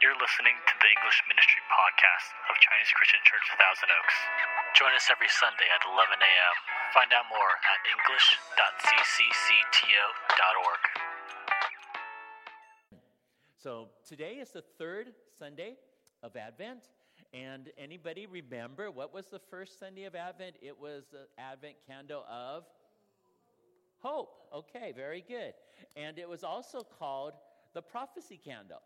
You're listening to the English Ministry Podcast of Chinese Christian Church Thousand Oaks. Join us every Sunday at 11 a.m. Find out more at english.cccto.org. So today is the third Sunday of Advent. And anybody remember what was the first Sunday of Advent? It was the Advent candle of hope. Okay, very good. And it was also called the prophecy candle.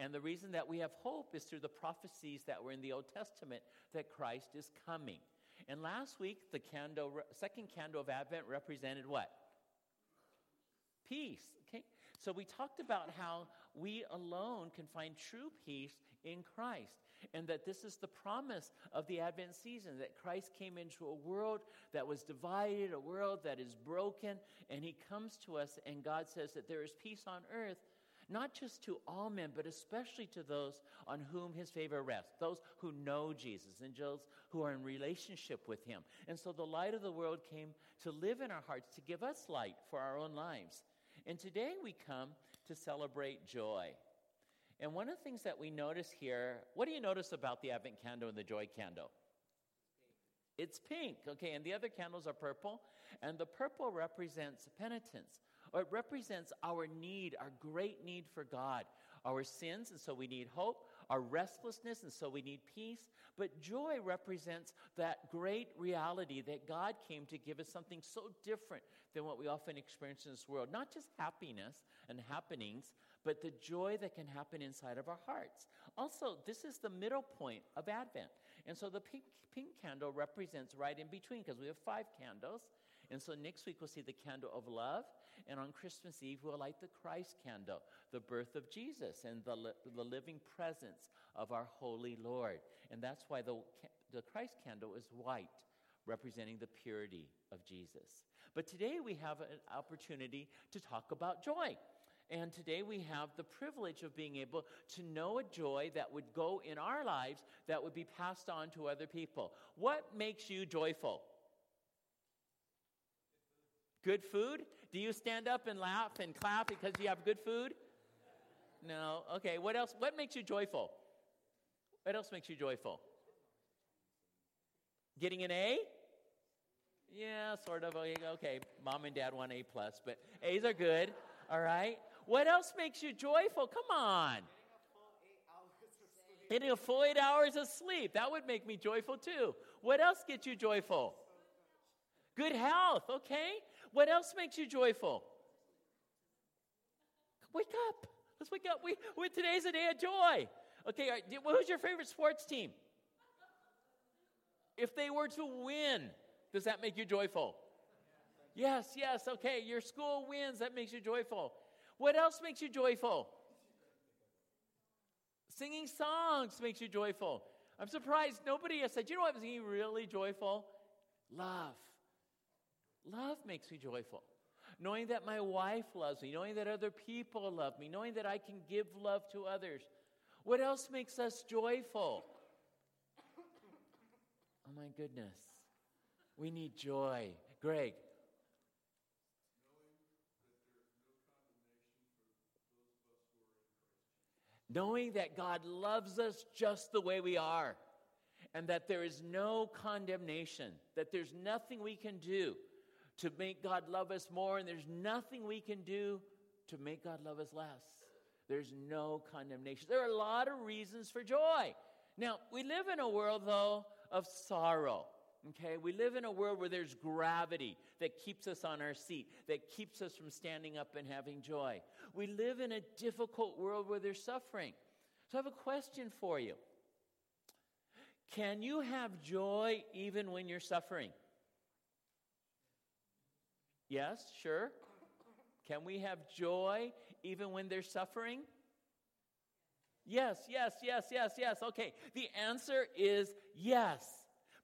And the reason that we have hope is through the prophecies that were in the Old Testament that Christ is coming. And last week, the candle, second candle of Advent represented what? Peace. Okay? So we talked about how we alone can find true peace in Christ. And that this is the promise of the Advent season that Christ came into a world that was divided, a world that is broken, and He comes to us, and God says that there is peace on earth not just to all men, but especially to those on whom his favor rests, those who know Jesus and those who are in relationship with him. And so the light of the world came to live in our hearts, to give us light for our own lives. And today we come to celebrate joy. And one of the things that we notice here, what do you notice about the Advent candle and the joy candle? It's pink, okay, and the other candles are purple, and the purple represents penitence it represents our need, our great need for God, our sins, and so we need hope, our restlessness, and so we need peace. But joy represents that great reality that God came to give us something so different than what we often experience in this world. Not just happiness and happenings, but the joy that can happen inside of our hearts. Also, this is the middle point of Advent. And so the pink, pink candle represents right in between because we have five candles. And so next week we'll see the candle of love. And on Christmas Eve, we'll light the Christ candle, the birth of Jesus and the, li- the living presence of our holy Lord. And that's why the, the Christ candle is white, representing the purity of Jesus. But today we have an opportunity to talk about joy. And today we have the privilege of being able to know a joy that would go in our lives that would be passed on to other people. What makes you joyful? Good food? Do you stand up and laugh and clap because you have good food? No. Okay. What else? What makes you joyful? What else makes you joyful? Getting an A? Yeah, sort of. Okay. Mom and dad want A plus, but A's are good. All right. What else makes you joyful? Come on. Getting a full eight hours of sleep. That would make me joyful too. What else gets you joyful? Good health. Okay. What else makes you joyful? Wake up. Let's wake up. We, we, today's a day of joy. Okay, right, who's your favorite sports team? If they were to win, does that make you joyful? Yes, yes, okay. Your school wins, that makes you joyful. What else makes you joyful? Singing songs makes you joyful. I'm surprised nobody has said, you know what makes me really joyful? Love. Love makes me joyful. Knowing that my wife loves me, knowing that other people love me, knowing that I can give love to others. What else makes us joyful? Oh my goodness. We need joy. Greg. Knowing that God loves us just the way we are, and that there is no condemnation, that there's nothing we can do to make God love us more, and there's nothing we can do to make God love us less. There's no condemnation. There are a lot of reasons for joy. Now, we live in a world, though, of sorrow. Okay, we live in a world where there's gravity that keeps us on our seat, that keeps us from standing up and having joy. We live in a difficult world where there's suffering. So I have a question for you Can you have joy even when you're suffering? Yes, sure. Can we have joy even when there's suffering? Yes, yes, yes, yes, yes. Okay, the answer is yes.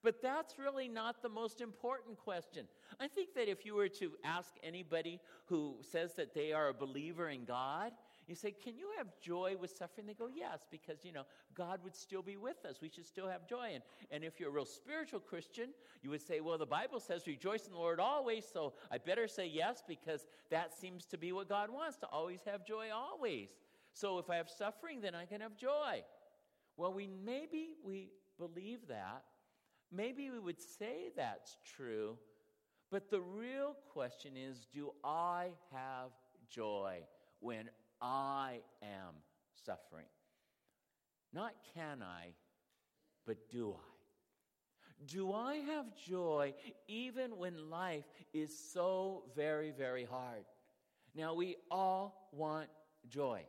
But that's really not the most important question. I think that if you were to ask anybody who says that they are a believer in God, You say, Can you have joy with suffering? They go, Yes, because, you know, God would still be with us. We should still have joy. And, and if you're a real spiritual Christian, you would say, Well, the Bible says rejoice in the Lord always, so I better say yes because that seems to be what God wants to always have joy always. So if I have suffering, then I can have joy. Well, we maybe we believe that. Maybe we would say that's true. But the real question is do I have joy when I am suffering. Not can I, but do I? Do I have joy even when life is so very, very hard? Now, we all want joy.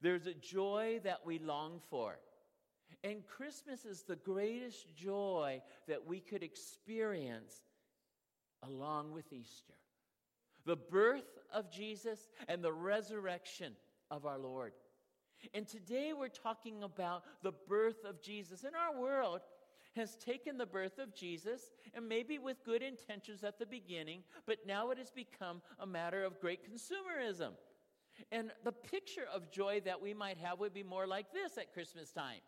There's a joy that we long for. And Christmas is the greatest joy that we could experience along with Easter the birth of Jesus and the resurrection of our Lord. And today we're talking about the birth of Jesus. And our world has taken the birth of Jesus, and maybe with good intentions at the beginning, but now it has become a matter of great consumerism. And the picture of joy that we might have would be more like this at Christmas time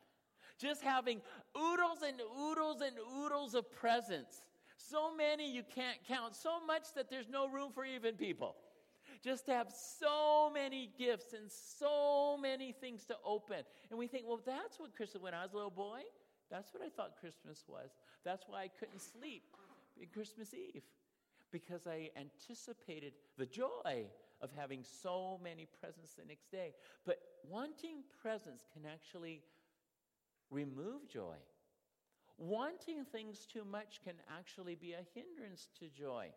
just having oodles and oodles and oodles of presents. So many you can't count, so much that there's no room for even people just to have so many gifts and so many things to open. And we think, well, that's what Christmas, when I was a little boy, that's what I thought Christmas was. That's why I couldn't sleep in Christmas Eve, because I anticipated the joy of having so many presents the next day. But wanting presents can actually remove joy. Wanting things too much can actually be a hindrance to joy.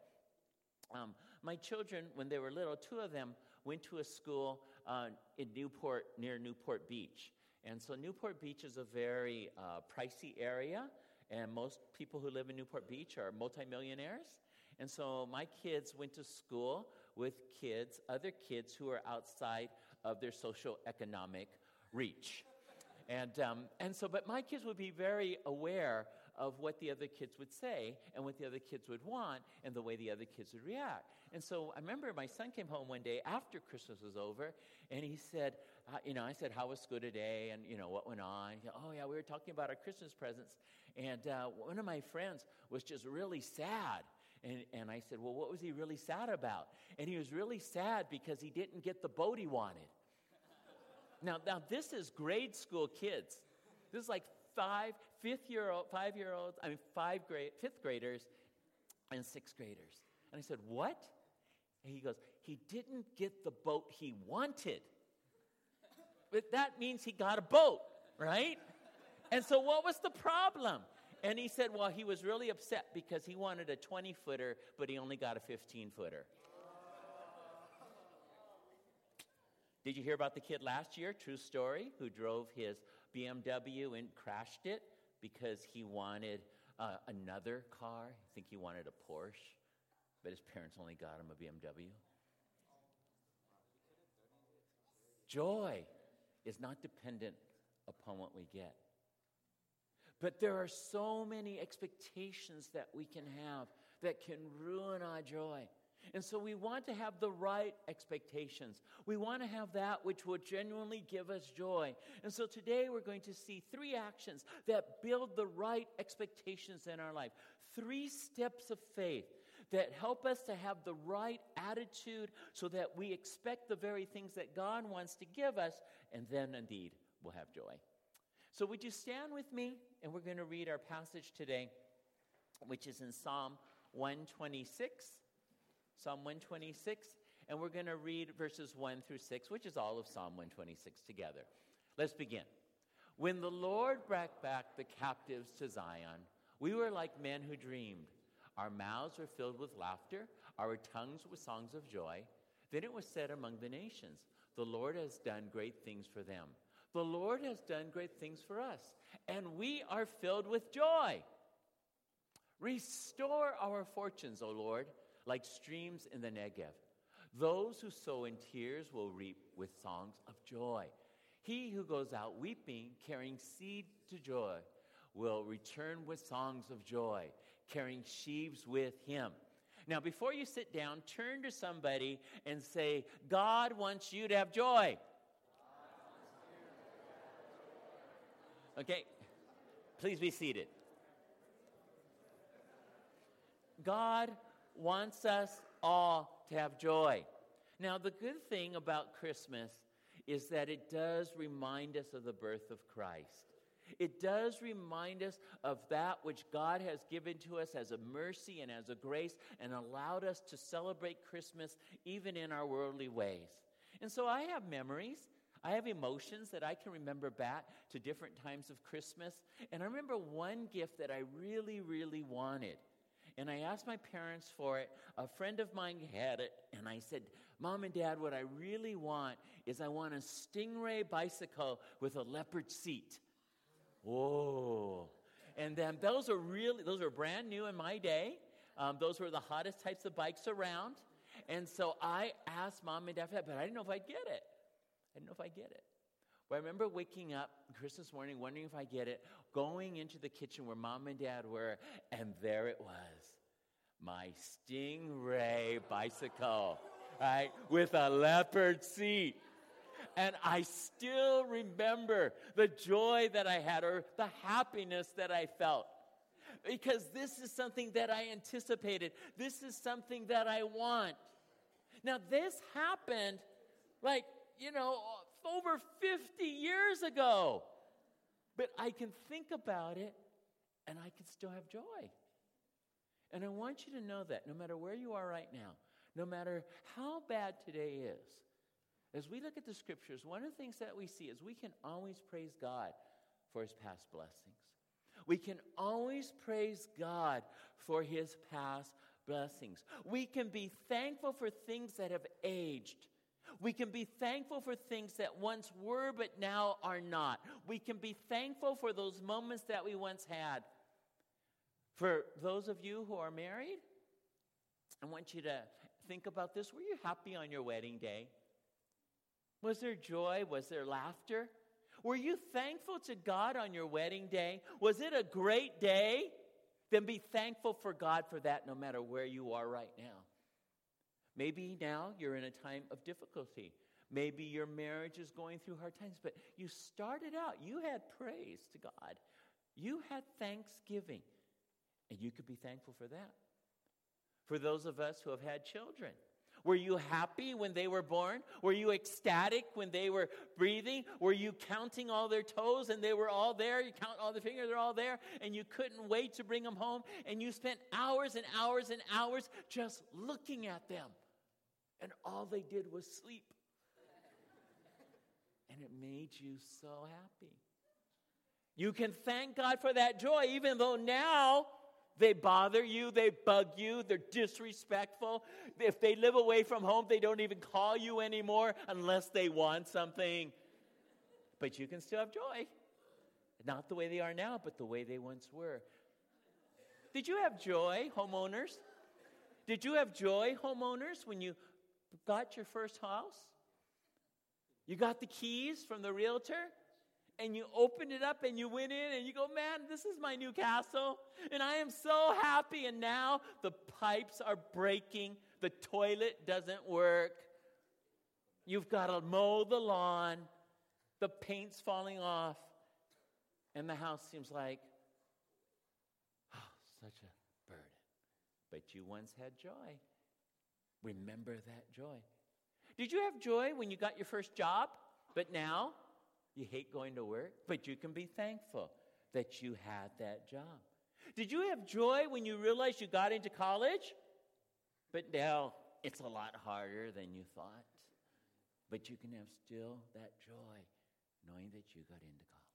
Um, my children, when they were little, two of them went to a school uh, in Newport, near Newport Beach. And so Newport Beach is a very uh, pricey area, and most people who live in Newport Beach are multimillionaires. And so my kids went to school with kids, other kids who are outside of their social economic reach. And, um, and so, but my kids would be very aware of what the other kids would say and what the other kids would want and the way the other kids would react. And so I remember my son came home one day after Christmas was over and he said, uh, you know, I said, how was school today? And, you know, what went on? Said, oh, yeah, we were talking about our Christmas presents. And uh, one of my friends was just really sad. And, and I said, well, what was he really sad about? And he was really sad because he didn't get the boat he wanted. now, now, this is grade school kids. This is like five, fifth year old, five year olds, I mean, five grade, fifth graders and sixth graders. And I said, What? And he goes, He didn't get the boat he wanted. But that means he got a boat, right? And so, what was the problem? And he said, Well, he was really upset because he wanted a 20 footer, but he only got a 15 footer. Did you hear about the kid last year, true story, who drove his BMW and crashed it because he wanted uh, another car. I think he wanted a Porsche, but his parents only got him a BMW. Joy is not dependent upon what we get. But there are so many expectations that we can have that can ruin our joy. And so we want to have the right expectations. We want to have that which will genuinely give us joy. And so today we're going to see three actions that build the right expectations in our life. Three steps of faith that help us to have the right attitude so that we expect the very things that God wants to give us, and then indeed we'll have joy. So, would you stand with me? And we're going to read our passage today, which is in Psalm 126. Psalm 126, and we're going to read verses 1 through 6, which is all of Psalm 126 together. Let's begin. When the Lord brought back the captives to Zion, we were like men who dreamed. Our mouths were filled with laughter, our tongues with songs of joy. Then it was said among the nations, The Lord has done great things for them. The Lord has done great things for us, and we are filled with joy. Restore our fortunes, O Lord like streams in the Negev. Those who sow in tears will reap with songs of joy. He who goes out weeping, carrying seed to joy, will return with songs of joy, carrying sheaves with him. Now, before you sit down, turn to somebody and say, God wants you to have joy. Okay, please be seated. God wants us all to have joy. Now, the good thing about Christmas is that it does remind us of the birth of Christ. It does remind us of that which God has given to us as a mercy and as a grace and allowed us to celebrate Christmas even in our worldly ways. And so I have memories. I have emotions that I can remember back to different times of Christmas. And I remember one gift that I really, really wanted. And I asked my parents for it. A friend of mine had it. And I said, Mom and Dad, what I really want is I want a Stingray bicycle with a leopard seat. Whoa. And then those are really, those are brand new in my day. Um, those were the hottest types of bikes around. And so I asked mom and dad for that, but I didn't know if I'd get it. I didn't know if I'd get it. But I remember waking up Christmas morning, wondering if I get it, going into the kitchen where mom and dad were, and there it was my Stingray bicycle, right, with a leopard seat. And I still remember the joy that I had or the happiness that I felt. Because this is something that I anticipated. This is something that I want. Now, this happened like, you know, over 50 years ago. But I can think about it and I can still have joy. And I want you to know that no matter where you are right now, no matter how bad today is, as we look at the scriptures, one of the things that we see is we can always praise God for his past blessings. We can always praise God for his past blessings. We can be thankful for things that have aged. We can be thankful for things that once were but now are not. We can be thankful for those moments that we once had. For those of you who are married, I want you to think about this. Were you happy on your wedding day? Was there joy? Was there laughter? Were you thankful to God on your wedding day? Was it a great day? Then be thankful for God for that no matter where you are right now. Maybe now you're in a time of difficulty. Maybe your marriage is going through hard times, but you started out, you had praise to God. You had thanksgiving, and you could be thankful for that. For those of us who have had children, were you happy when they were born? Were you ecstatic when they were breathing? Were you counting all their toes and they were all there? You count all the fingers, they're all there, and you couldn't wait to bring them home, and you spent hours and hours and hours just looking at them, and all they did was sleep. And it made you so happy. You can thank God for that joy, even though now they bother you, they bug you, they're disrespectful. If they live away from home, they don't even call you anymore unless they want something. But you can still have joy. Not the way they are now, but the way they once were. Did you have joy, homeowners? Did you have joy, homeowners, when you got your first house? You got the keys from the realtor? and you opened it up and you went in and you go, man, this is my new castle. And I am so happy. And now the pipes are breaking, the toilet doesn't work. You've got to mow the lawn, the paint's falling off, and the house seems like, oh, such a burden. But you once had joy. Remember that joy. Did you have joy when you got your first job? But now you hate going to work, but you can be thankful that you had that job. Did you have joy when you realized you got into college? But now it's a lot harder than you thought. But you can have still that joy knowing that you got into college.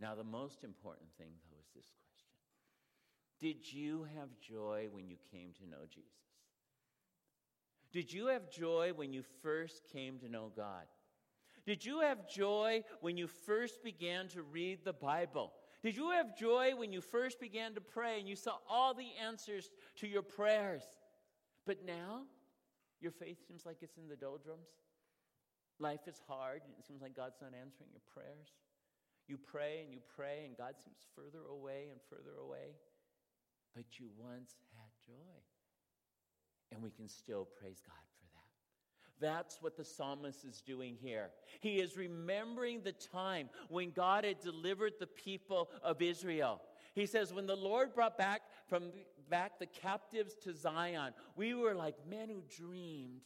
Now, the most important thing, though, is this question Did you have joy when you came to know Jesus? Did you have joy when you first came to know God? Did you have joy when you first began to read the Bible? Did you have joy when you first began to pray and you saw all the answers to your prayers? But now, your faith seems like it's in the doldrums. Life is hard, and it seems like God's not answering your prayers. You pray and you pray, and God seems further away and further away. But you once had joy. And we can still praise God for that. That's what the psalmist is doing here. He is remembering the time when God had delivered the people of Israel. He says, When the Lord brought back from back the captives to Zion, we were like men who dreamed.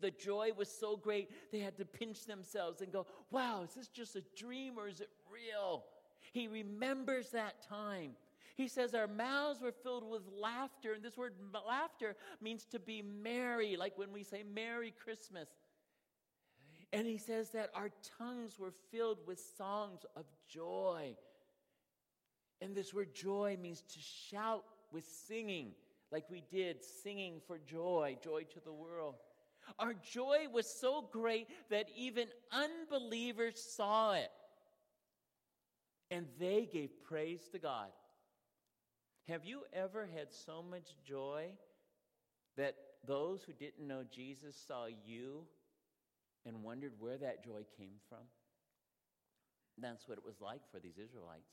The joy was so great, they had to pinch themselves and go, Wow, is this just a dream or is it real? He remembers that time. He says, Our mouths were filled with laughter. And this word laughter means to be merry, like when we say Merry Christmas. And he says that our tongues were filled with songs of joy. And this word joy means to shout with singing, like we did, singing for joy, joy to the world. Our joy was so great that even unbelievers saw it. And they gave praise to God. Have you ever had so much joy that those who didn't know Jesus saw you and wondered where that joy came from? That's what it was like for these Israelites.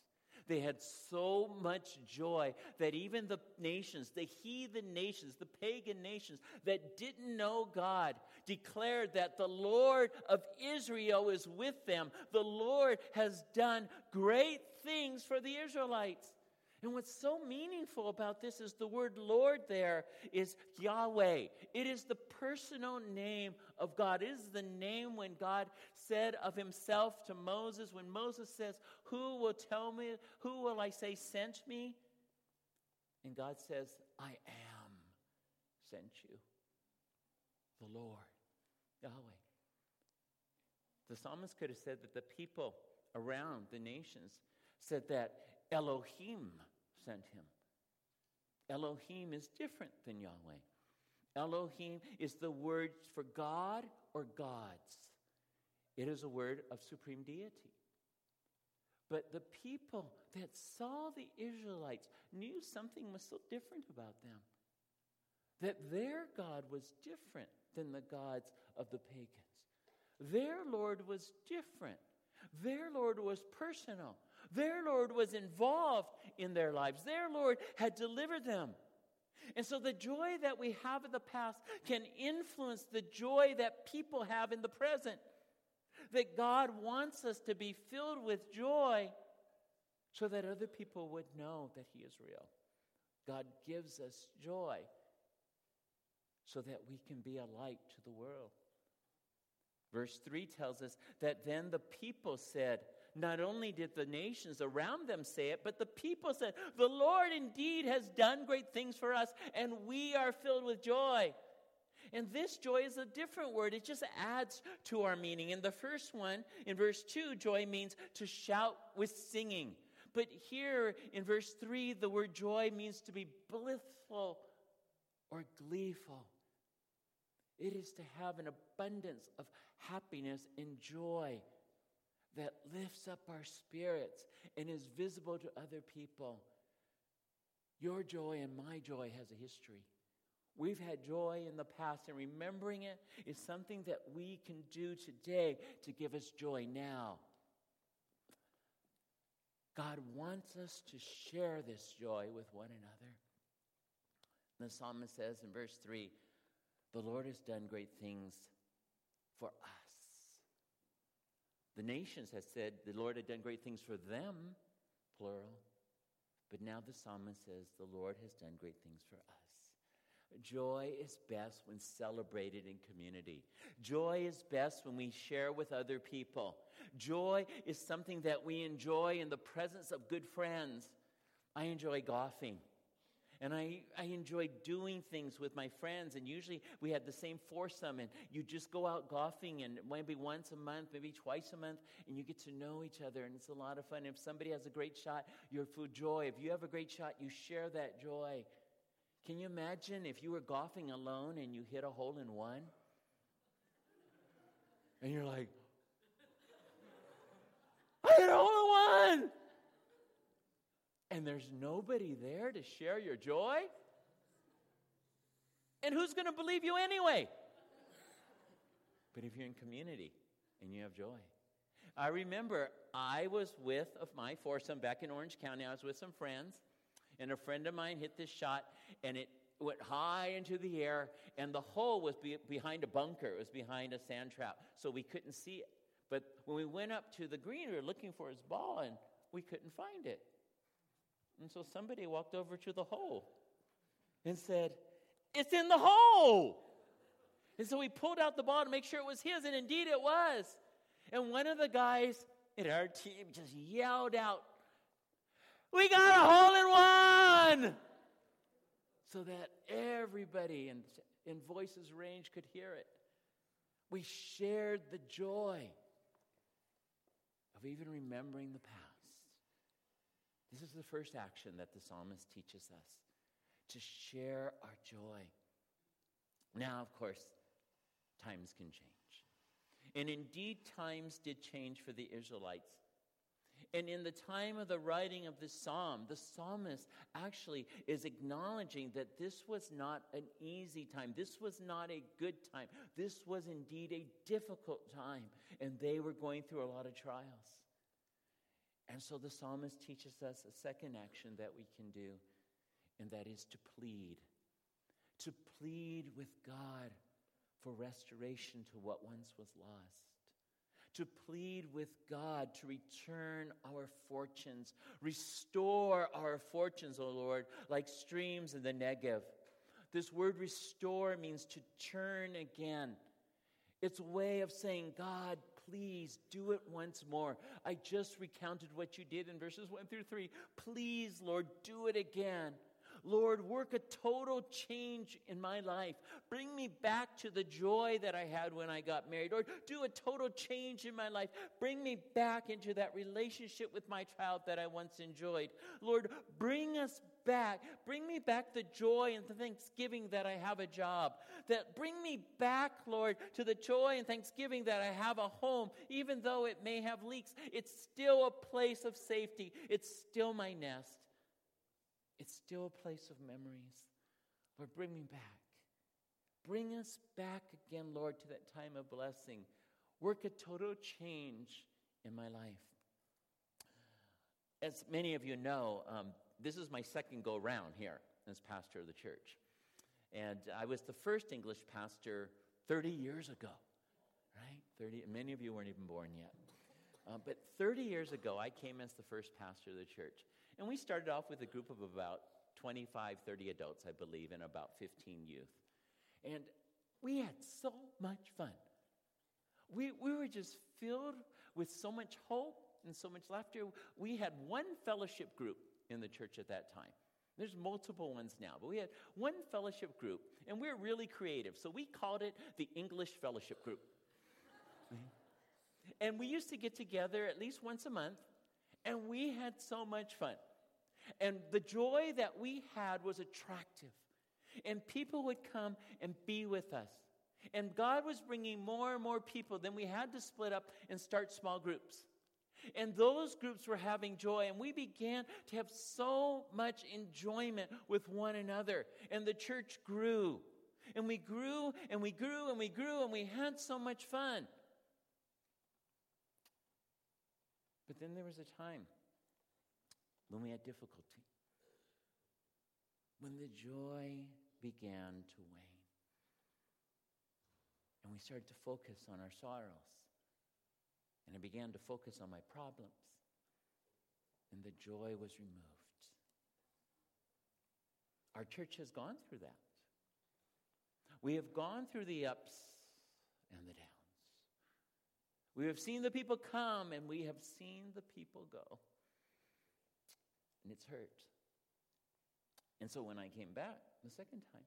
They had so much joy that even the nations, the heathen nations, the pagan nations that didn't know God, declared that the Lord of Israel is with them. The Lord has done great things for the Israelites. And what's so meaningful about this is the word Lord there is Yahweh. It is the personal name of God. It is the name when God said of himself to Moses, when Moses says, Who will tell me, who will I say sent me? And God says, I am sent you. The Lord, Yahweh. The psalmist could have said that the people around the nations said that Elohim sent him. Elohim is different than Yahweh. Elohim is the word for God or gods. It is a word of supreme deity. But the people that saw the Israelites knew something was so different about them. That their God was different than the gods of the pagans. Their Lord was different. Their Lord was personal. Their Lord was involved in their lives. Their Lord had delivered them. And so the joy that we have in the past can influence the joy that people have in the present. That God wants us to be filled with joy so that other people would know that He is real. God gives us joy so that we can be a light to the world. Verse 3 tells us that then the people said, not only did the nations around them say it, but the people said, The Lord indeed has done great things for us, and we are filled with joy. And this joy is a different word. It just adds to our meaning. In the first one, in verse 2, joy means to shout with singing. But here in verse 3, the word joy means to be blissful or gleeful. It is to have an abundance of happiness and joy that lifts up our spirits and is visible to other people. Your joy and my joy has a history. We've had joy in the past, and remembering it is something that we can do today to give us joy now. God wants us to share this joy with one another. The psalmist says in verse 3 The Lord has done great things for us. The nations had said the Lord had done great things for them, plural. But now the psalmist says the Lord has done great things for us. Joy is best when celebrated in community. Joy is best when we share with other people. Joy is something that we enjoy in the presence of good friends. I enjoy golfing. And I, I enjoy doing things with my friends. And usually we had the same foursome. And you just go out golfing and maybe once a month, maybe twice a month, and you get to know each other. And it's a lot of fun. If somebody has a great shot, you're full joy. If you have a great shot, you share that joy. Can you imagine if you were golfing alone and you hit a hole in one? And you're like, I hit a hole in one! And there's nobody there to share your joy? And who's going to believe you anyway? But if you're in community and you have joy. I remember I was with of my foursome back in Orange County. I was with some friends, and a friend of mine hit this shot, and it went high into the air, and the hole was be- behind a bunker. It was behind a sand trap, so we couldn't see it. But when we went up to the green, we were looking for his ball, and we couldn't find it. And so somebody walked over to the hole and said, It's in the hole. And so we pulled out the ball to make sure it was his, and indeed it was. And one of the guys in our team just yelled out, We got a hole in one! So that everybody in, in voices range could hear it. We shared the joy of even remembering the past. This is the first action that the psalmist teaches us to share our joy. Now, of course, times can change. And indeed, times did change for the Israelites. And in the time of the writing of this psalm, the psalmist actually is acknowledging that this was not an easy time. This was not a good time. This was indeed a difficult time. And they were going through a lot of trials. And so the psalmist teaches us a second action that we can do, and that is to plead. To plead with God for restoration to what once was lost. To plead with God to return our fortunes, restore our fortunes, O Lord, like streams in the Negev. This word restore means to turn again. It's a way of saying, God, please do it once more. I just recounted what you did in verses 1 through 3. Please, Lord, do it again. Lord, work a total change in my life. Bring me back to the joy that I had when I got married. Or do a total change in my life. Bring me back into that relationship with my child that I once enjoyed. Lord, bring us back. Bring me back the joy and the thanksgiving that I have a job. That bring me back, Lord, to the joy and thanksgiving that I have a home, even though it may have leaks. It's still a place of safety. It's still my nest. It's still a place of memories. Lord, bring me back. Bring us back again, Lord, to that time of blessing. Work a total change in my life. As many of you know, um, this is my second go round here as pastor of the church. And I was the first English pastor 30 years ago, right? 30, many of you weren't even born yet. Uh, but 30 years ago, I came as the first pastor of the church. And we started off with a group of about 25, 30 adults, I believe, and about 15 youth. And we had so much fun. We, we were just filled with so much hope and so much laughter. We had one fellowship group in the church at that time. There's multiple ones now, but we had one fellowship group, and we are really creative. So we called it the English Fellowship Group. and we used to get together at least once a month, and we had so much fun. And the joy that we had was attractive. And people would come and be with us. And God was bringing more and more people. Then we had to split up and start small groups. And those groups were having joy, and we began to have so much enjoyment with one another. And the church grew. And we grew, and we grew, and we grew, and we had so much fun. But then there was a time when we had difficulty, when the joy began to wane. And we started to focus on our sorrows. And I began to focus on my problems. And the joy was removed. Our church has gone through that. We have gone through the ups and the downs. We have seen the people come and we have seen the people go. And it's hurt. And so when I came back the second time,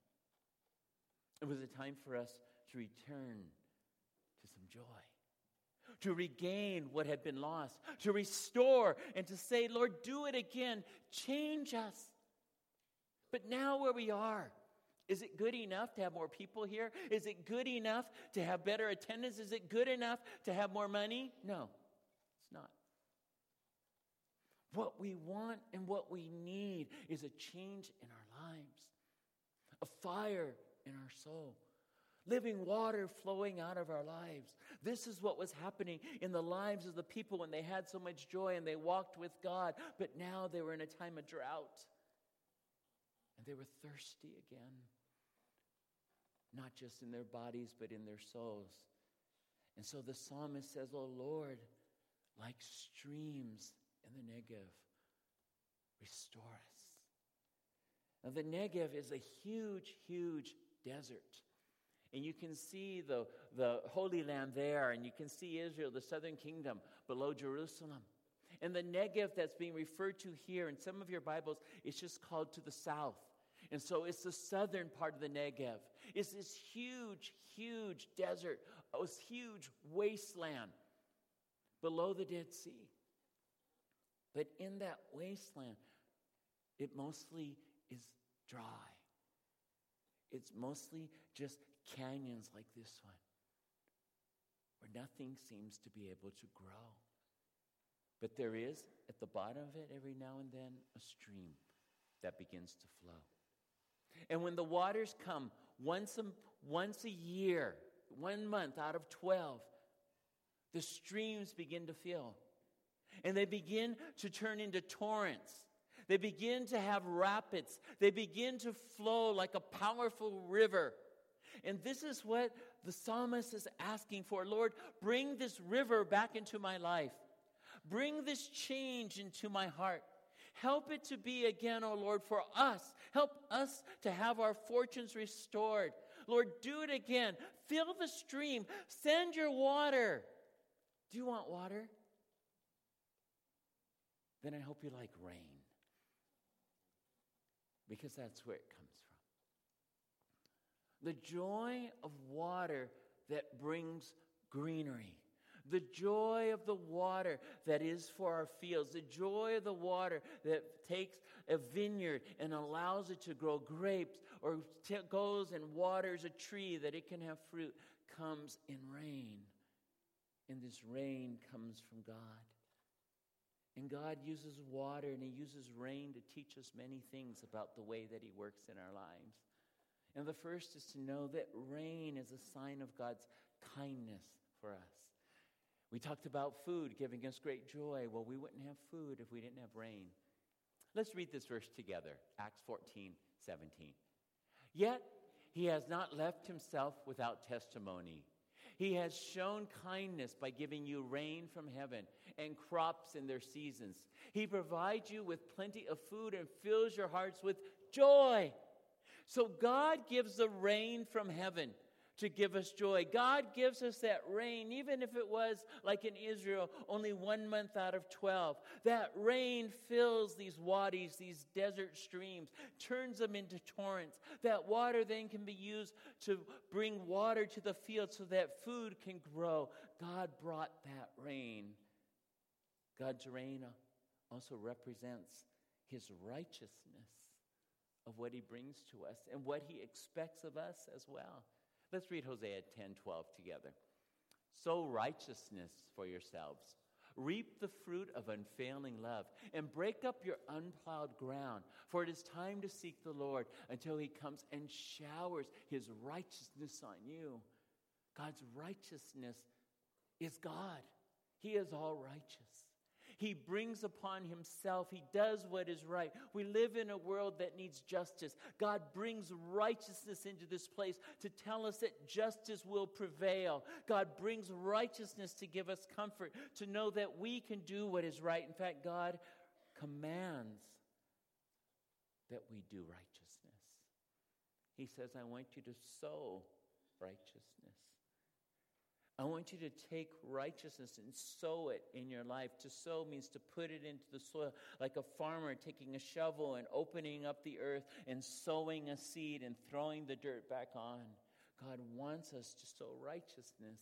it was a time for us to return to some joy to regain what had been lost, to restore, and to say, Lord, do it again. Change us. But now, where we are, is it good enough to have more people here? Is it good enough to have better attendance? Is it good enough to have more money? No, it's not. What we want and what we need is a change in our lives, a fire in our soul living water flowing out of our lives. This is what was happening in the lives of the people when they had so much joy and they walked with God, but now they were in a time of drought And they were thirsty again, not just in their bodies, but in their souls. And so the psalmist says, Oh Lord, like streams in the Negev, restore us. Now, the Negev is a huge, huge desert. And you can see the, the Holy Land there, and you can see Israel, the southern kingdom, below Jerusalem. And the Negev that's being referred to here in some of your Bibles, it's just called to the south. And so it's the southern part of the Negev. It's this huge, huge desert, this huge wasteland below the Dead Sea. But in that wasteland, it mostly is dry. It's mostly just canyons like this one, where nothing seems to be able to grow. But there is, at the bottom of it, every now and then, a stream that begins to flow. And when the waters come once a, once a year, one month out of 12, the streams begin to fill. And they begin to turn into torrents. They begin to have rapids. They begin to flow like a powerful river. And this is what the psalmist is asking for. Lord, bring this river back into my life. Bring this change into my heart. Help it to be again, oh Lord, for us. Help us to have our fortunes restored. Lord, do it again. Fill the stream. Send your water. Do you want water? Then I hope you like rain. Because that's where it comes. The joy of water that brings greenery. The joy of the water that is for our fields, the joy of the water that takes a vineyard and allows it to grow grapes, or t- goes and waters a tree that it can have fruit, comes in rain. And this rain comes from God. And God uses water and He uses rain to teach us many things about the way that He works in our lives. And the first is to know that rain is a sign of God's kindness for us. We talked about food giving us great joy. Well, we wouldn't have food if we didn't have rain. Let's read this verse together Acts 14 17. Yet he has not left himself without testimony. He has shown kindness by giving you rain from heaven and crops in their seasons. He provides you with plenty of food and fills your hearts with joy. So God gives the rain from heaven to give us joy. God gives us that rain, even if it was like in Israel, only one month out of 12. That rain fills these wadis, these desert streams, turns them into torrents. That water then can be used to bring water to the field so that food can grow. God brought that rain. God's rain also represents his righteousness of what he brings to us and what he expects of us as well. Let's read Hosea 10 12 together. Sow righteousness for yourselves. Reap the fruit of unfailing love and break up your unplowed ground, for it is time to seek the Lord until he comes and showers his righteousness on you. God's righteousness is God, he is all righteous. He brings upon himself, he does what is right. We live in a world that needs justice. God brings righteousness into this place to tell us that justice will prevail. God brings righteousness to give us comfort, to know that we can do what is right. In fact, God commands that we do righteousness. He says, I want you to sow righteousness. I want you to take righteousness and sow it in your life. To sow means to put it into the soil, like a farmer taking a shovel and opening up the earth and sowing a seed and throwing the dirt back on. God wants us to sow righteousness.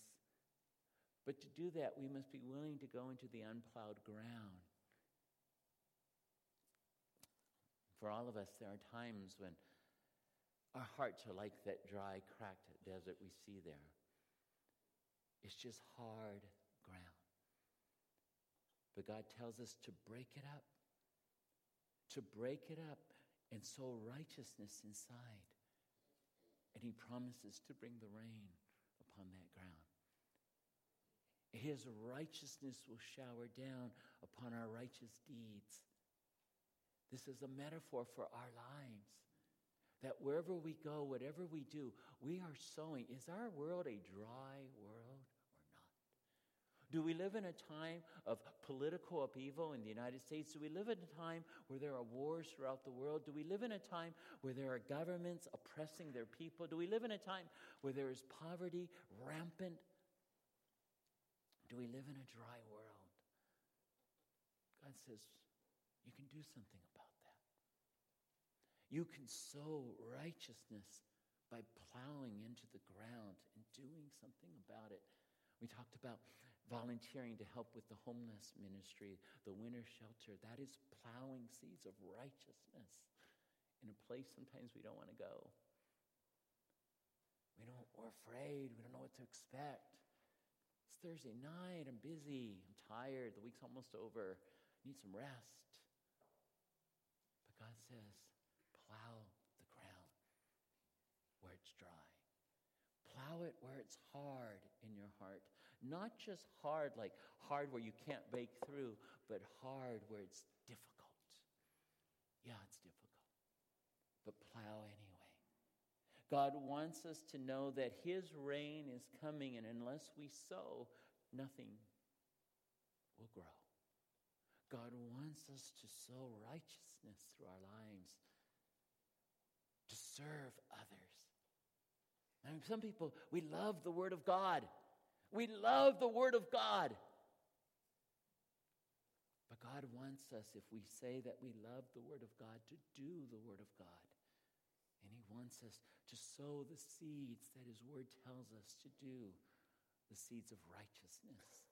But to do that, we must be willing to go into the unplowed ground. For all of us, there are times when our hearts are like that dry, cracked desert we see there. It's just hard ground. But God tells us to break it up, to break it up and sow righteousness inside. And He promises to bring the rain upon that ground. His righteousness will shower down upon our righteous deeds. This is a metaphor for our lives. That wherever we go, whatever we do, we are sowing. Is our world a dry world or not? Do we live in a time of political upheaval in the United States? Do we live in a time where there are wars throughout the world? Do we live in a time where there are governments oppressing their people? Do we live in a time where there is poverty rampant? Do we live in a dry world? God says, you can do something about that. You can sow righteousness by plowing into the ground and doing something about it. We talked about volunteering to help with the homeless ministry, the winter shelter. That is plowing seeds of righteousness in a place sometimes we don't want to go. We don't, we're afraid. We don't know what to expect. It's Thursday night. I'm busy. I'm tired. The week's almost over. I need some rest. But God says, plow the ground where it's dry. Plow it where it's hard in your heart. Not just hard, like hard where you can't break through, but hard where it's difficult. Yeah, it's difficult, but plow anyway. God wants us to know that His reign is coming, and unless we sow, nothing will grow. God wants us to sow righteousness through our lives, to serve others. Some people, we love the Word of God. We love the Word of God. But God wants us, if we say that we love the Word of God, to do the Word of God. And He wants us to sow the seeds that His Word tells us to do, the seeds of righteousness.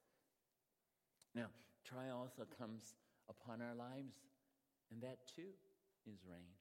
Now, trial also comes upon our lives, and that too is rain.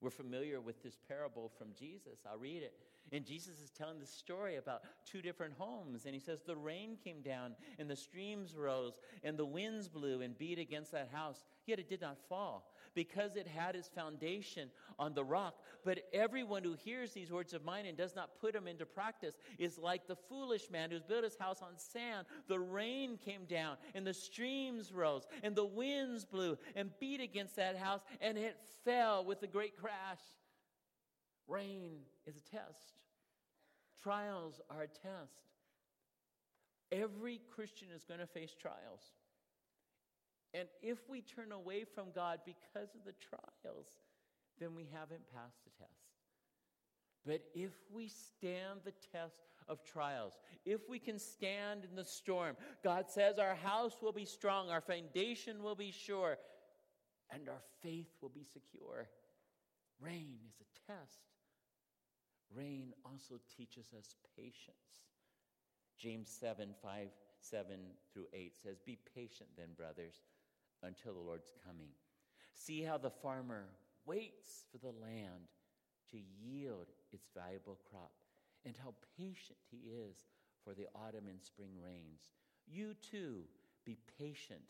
We're familiar with this parable from Jesus. I'll read it. And Jesus is telling the story about two different homes. And he says, The rain came down, and the streams rose, and the winds blew and beat against that house. Yet it did not fall, because it had its foundation on the rock. But everyone who hears these words of mine and does not put them into practice is like the foolish man who's built his house on sand. The rain came down, and the streams rose, and the winds blew and beat against that house, and it fell with a great crash. Rain is a test. Trials are a test. Every Christian is going to face trials. And if we turn away from God because of the trials, then we haven't passed the test. But if we stand the test of trials, if we can stand in the storm, God says our house will be strong, our foundation will be sure, and our faith will be secure. Rain is a test. Rain also teaches us patience. James 7 5, 7 through 8 says, Be patient then, brothers, until the Lord's coming. See how the farmer waits for the land to yield its valuable crop, and how patient he is for the autumn and spring rains. You too be patient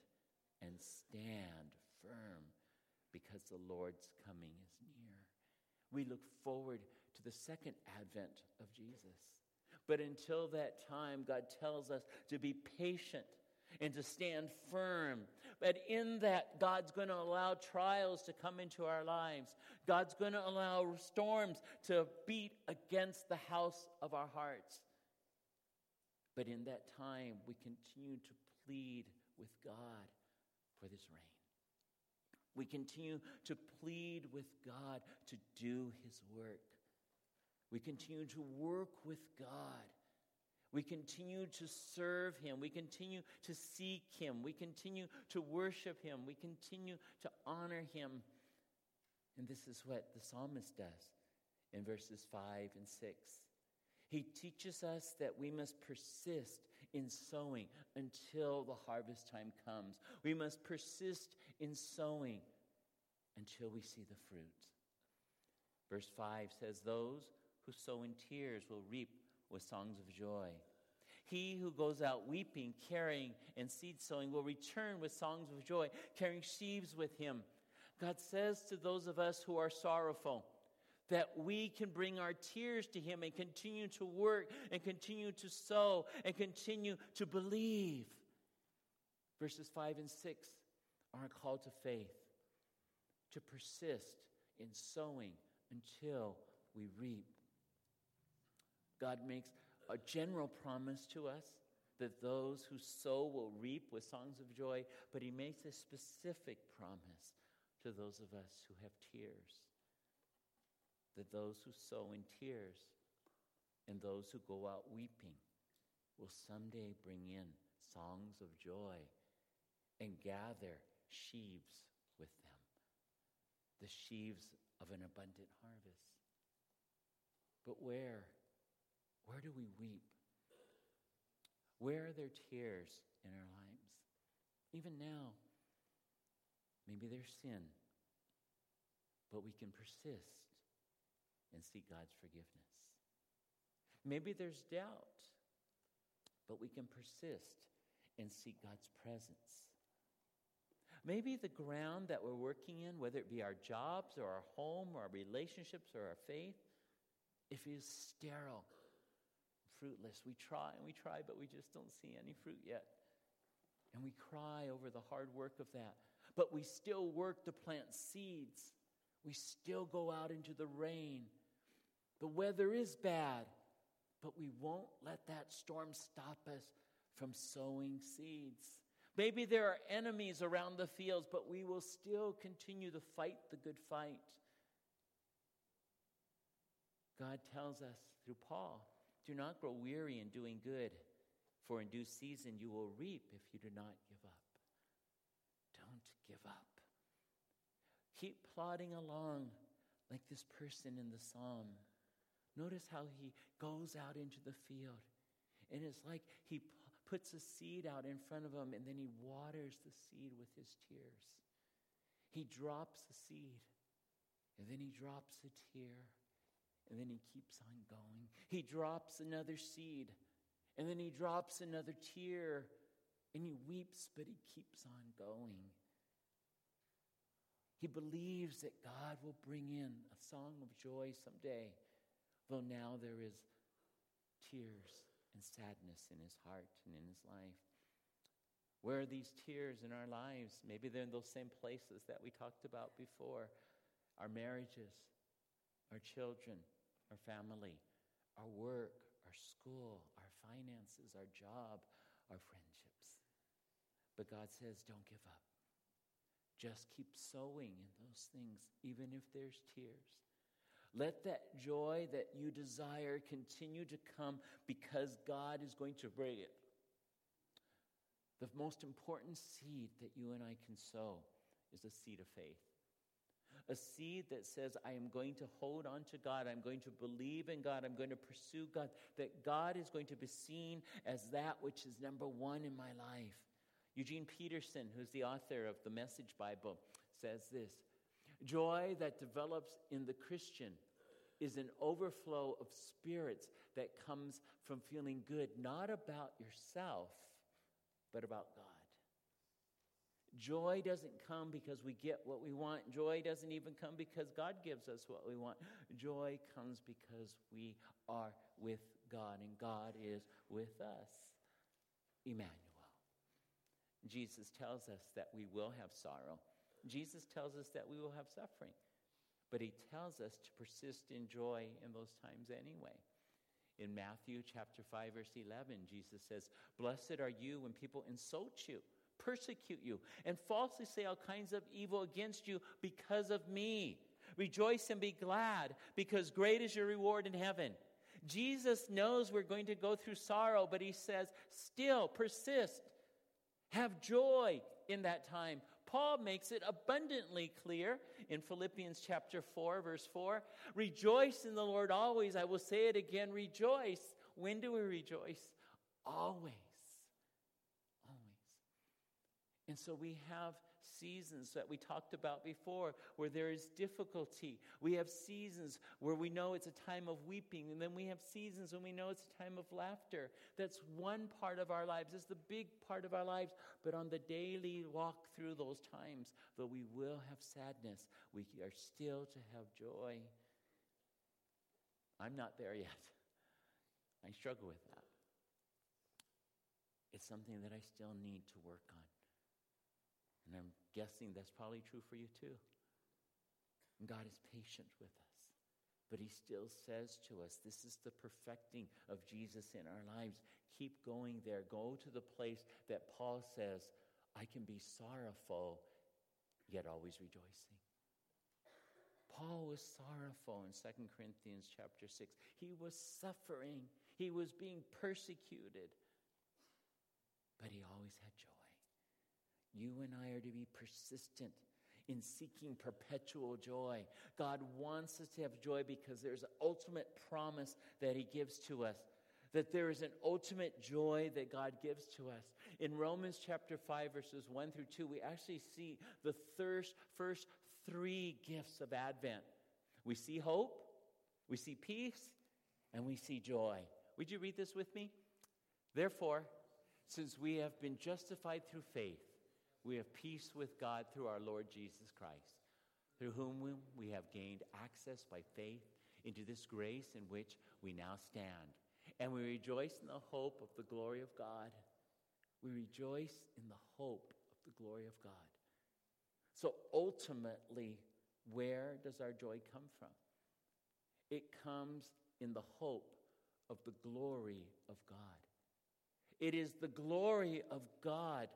and stand firm because the Lord's coming is near. We look forward the second advent of Jesus. But until that time, God tells us to be patient and to stand firm. But in that, God's going to allow trials to come into our lives. God's going to allow storms to beat against the house of our hearts. But in that time, we continue to plead with God for this rain. We continue to plead with God to do His work. We continue to work with God. We continue to serve Him. We continue to seek Him. We continue to worship Him. We continue to honor Him. And this is what the psalmist does in verses 5 and 6. He teaches us that we must persist in sowing until the harvest time comes. We must persist in sowing until we see the fruit. Verse 5 says, Those who sow in tears will reap with songs of joy. He who goes out weeping, carrying, and seed sowing will return with songs of joy, carrying sheaves with him. God says to those of us who are sorrowful that we can bring our tears to Him and continue to work and continue to sow and continue to believe. Verses 5 and 6 are a call to faith, to persist in sowing until we reap. God makes a general promise to us that those who sow will reap with songs of joy, but He makes a specific promise to those of us who have tears. That those who sow in tears and those who go out weeping will someday bring in songs of joy and gather sheaves with them, the sheaves of an abundant harvest. But where? Where do we weep? Where are there tears in our lives? Even now, maybe there's sin, but we can persist and seek God's forgiveness. Maybe there's doubt, but we can persist and seek God's presence. Maybe the ground that we're working in, whether it be our jobs or our home or our relationships or our faith, if it is sterile, fruitless, we try and we try, but we just don't see any fruit yet. And we cry over the hard work of that. But we still work to plant seeds. We still go out into the rain. The weather is bad, but we won't let that storm stop us from sowing seeds. Maybe there are enemies around the fields, but we will still continue to fight the good fight. God tells us through Paul do not grow weary in doing good, for in due season you will reap if you do not give up. Don't give up. Keep plodding along like this person in the psalm. Notice how he goes out into the field. And it's like he puts a seed out in front of him and then he waters the seed with his tears. He drops a seed and then he drops a tear and then he keeps on going. He drops another seed and then he drops another tear and he weeps, but he keeps on going. He believes that God will bring in a song of joy someday though now there is tears and sadness in his heart and in his life. Where are these tears in our lives? Maybe they're in those same places that we talked about before our marriages, our children, our family, our work, our school, our finances, our job, our friendships. But God says, don't give up. Just keep sowing in those things, even if there's tears. Let that joy that you desire continue to come because God is going to bring it. The most important seed that you and I can sow is the seed of faith. A seed that says, I am going to hold on to God. I'm going to believe in God. I'm going to pursue God. That God is going to be seen as that which is number one in my life. Eugene Peterson, who's the author of the Message Bible, says this Joy that develops in the Christian is an overflow of spirits that comes from feeling good, not about yourself, but about God. Joy doesn't come because we get what we want. Joy doesn't even come because God gives us what we want. Joy comes because we are with God and God is with us. Emmanuel. Jesus tells us that we will have sorrow. Jesus tells us that we will have suffering. But he tells us to persist in joy in those times anyway. In Matthew chapter 5 verse 11, Jesus says, "Blessed are you when people insult you, persecute you, and falsely say all kinds of evil against you because of me. Rejoice and be glad, because great is your reward in heaven." Jesus knows we're going to go through sorrow, but he says, "Still persist. Have joy in that time. Paul makes it abundantly clear in Philippians chapter 4, verse 4. Rejoice in the Lord always. I will say it again, rejoice. When do we rejoice? Always. And so we have seasons that we talked about before where there is difficulty. We have seasons where we know it's a time of weeping, and then we have seasons when we know it's a time of laughter. That's one part of our lives. It's the big part of our lives. But on the daily walk through those times, though we will have sadness, we are still to have joy. I'm not there yet. I struggle with that. It's something that I still need to work on. And I'm guessing that's probably true for you too. And God is patient with us. But he still says to us, this is the perfecting of Jesus in our lives. Keep going there. Go to the place that Paul says, I can be sorrowful, yet always rejoicing. Paul was sorrowful in 2 Corinthians chapter 6. He was suffering, he was being persecuted, but he always had joy. You and I are to be persistent in seeking perpetual joy. God wants us to have joy because there's an ultimate promise that He gives to us. That there is an ultimate joy that God gives to us. In Romans chapter 5, verses 1 through 2, we actually see the thirst, first three gifts of Advent. We see hope, we see peace, and we see joy. Would you read this with me? Therefore, since we have been justified through faith, we have peace with God through our Lord Jesus Christ, through whom we have gained access by faith into this grace in which we now stand. And we rejoice in the hope of the glory of God. We rejoice in the hope of the glory of God. So ultimately, where does our joy come from? It comes in the hope of the glory of God. It is the glory of God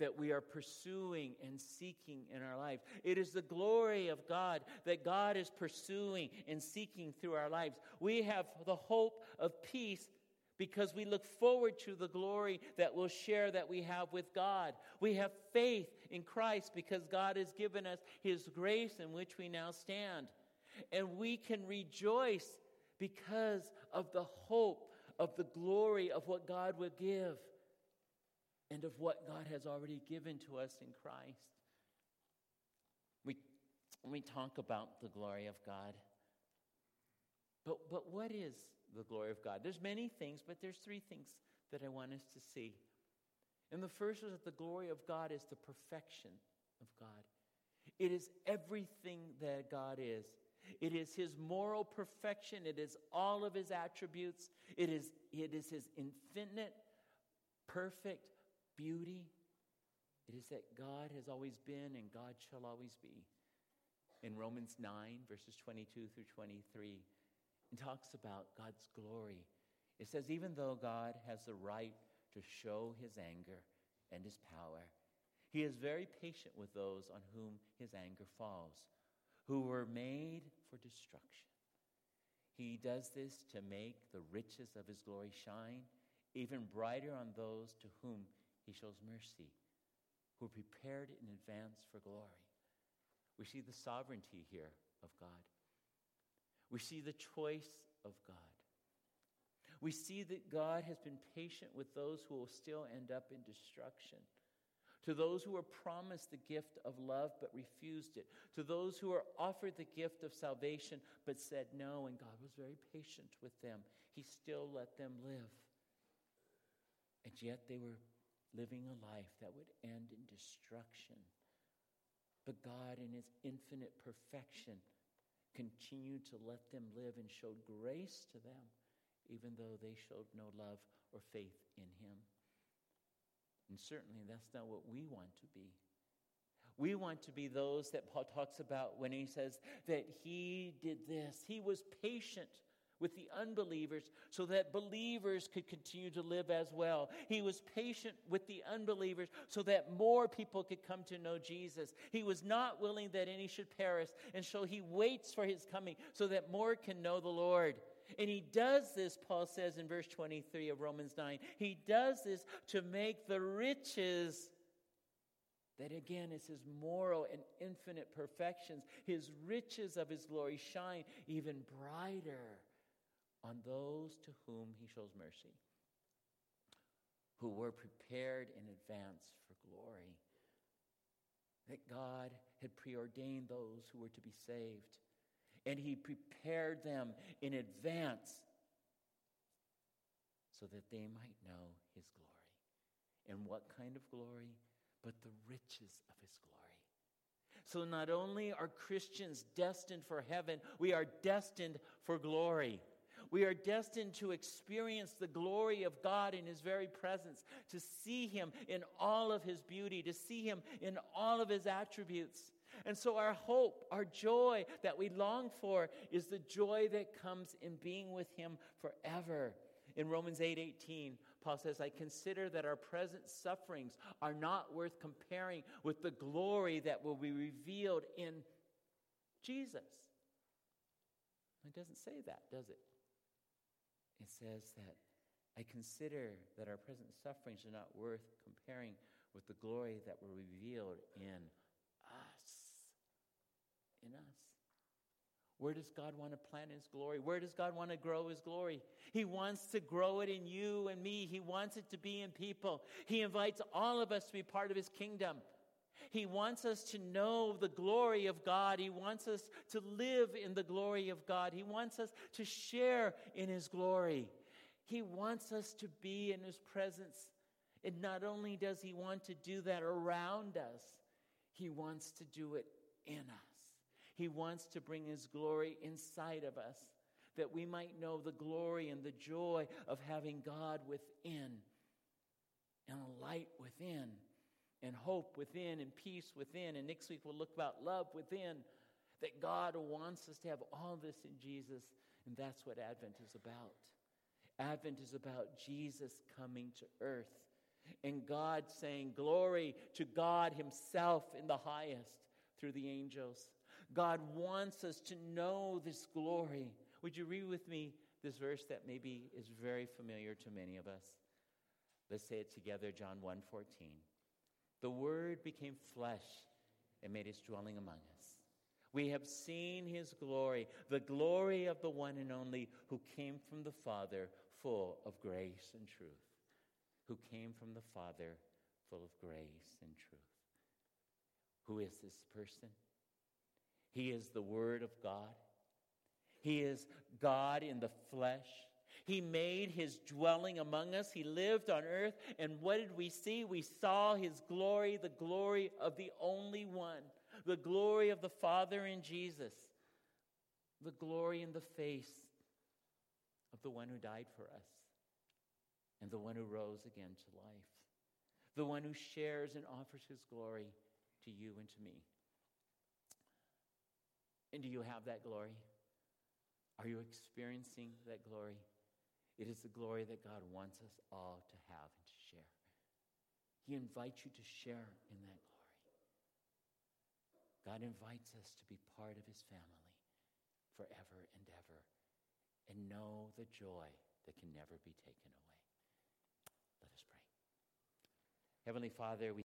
that we are pursuing and seeking in our lives. It is the glory of God that God is pursuing and seeking through our lives. We have the hope of peace because we look forward to the glory that we'll share that we have with God. We have faith in Christ because God has given us his grace in which we now stand. And we can rejoice because of the hope of the glory of what God will give and of what God has already given to us in Christ. We, we talk about the glory of God. But, but what is the glory of God? There's many things, but there's three things that I want us to see. And the first is that the glory of God is the perfection of God. It is everything that God is. It is his moral perfection. It is all of his attributes. It is, it is his infinite, perfect beauty. It is that God has always been and God shall always be. In Romans 9, verses 22 through 23, it talks about God's glory. It says, even though God has the right to show his anger and his power, he is very patient with those on whom his anger falls, who were made for destruction. He does this to make the riches of his glory shine even brighter on those to whom he shows mercy, who are prepared in advance for glory. We see the sovereignty here of God. We see the choice of God. We see that God has been patient with those who will still end up in destruction. To those who were promised the gift of love but refused it. To those who were offered the gift of salvation but said no, and God was very patient with them. He still let them live. And yet they were living a life that would end in destruction. But God, in His infinite perfection, continued to let them live and showed grace to them, even though they showed no love or faith in Him. And certainly that's not what we want to be. We want to be those that Paul talks about when he says that he did this. He was patient with the unbelievers so that believers could continue to live as well. He was patient with the unbelievers so that more people could come to know Jesus. He was not willing that any should perish, and so he waits for his coming so that more can know the Lord. And he does this, Paul says in verse 23 of Romans 9. He does this to make the riches that again is his moral and infinite perfections, his riches of his glory shine even brighter on those to whom he shows mercy, who were prepared in advance for glory. That God had preordained those who were to be saved, and he prepared them in advance so that they might know his glory. And what kind of glory? But the riches of his glory. So not only are Christians destined for heaven, we are destined for glory. We are destined to experience the glory of God in His very presence, to see Him in all of His beauty, to see Him in all of His attributes. And so our hope, our joy that we long for is the joy that comes in being with him forever. In Romans 8 18, Paul says, I consider that our present sufferings are not worth comparing with the glory that will be revealed in Jesus. It doesn't say that, does it? It says that I consider that our present sufferings are not worth comparing with the glory that will be revealed in us. In us. Where does God want to plant His glory? Where does God want to grow His glory? He wants to grow it in you and me. He wants it to be in people. He invites all of us to be part of His kingdom. He wants us to know the glory of God. He wants us to live in the glory of God. He wants us to share in His glory. He wants us to be in His presence. And not only does He want to do that around us, He wants to do it in us. He wants to bring His glory inside of us that we might know the glory and the joy of having God within and a light within and hope within and peace within. And next week we'll look about love within. That God wants us to have all this in Jesus, and that's what Advent is about. Advent is about Jesus coming to earth and God saying, Glory to God Himself in the highest through the angels. God wants us to know this glory. Would you read with me this verse that maybe is very familiar to many of us? Let's say it together, John 1:14. The word became flesh and made his dwelling among us. We have seen his glory, the glory of the one and only who came from the Father, full of grace and truth. Who came from the Father, full of grace and truth. Who is this person? He is the Word of God. He is God in the flesh. He made his dwelling among us. He lived on earth. And what did we see? We saw his glory, the glory of the only one, the glory of the Father in Jesus, the glory in the face of the one who died for us, and the one who rose again to life, the one who shares and offers his glory to you and to me. And do you have that glory? Are you experiencing that glory? It is the glory that God wants us all to have and to share. He invites you to share in that glory. God invites us to be part of his family forever and ever and know the joy that can never be taken away. Let us pray. Heavenly Father, we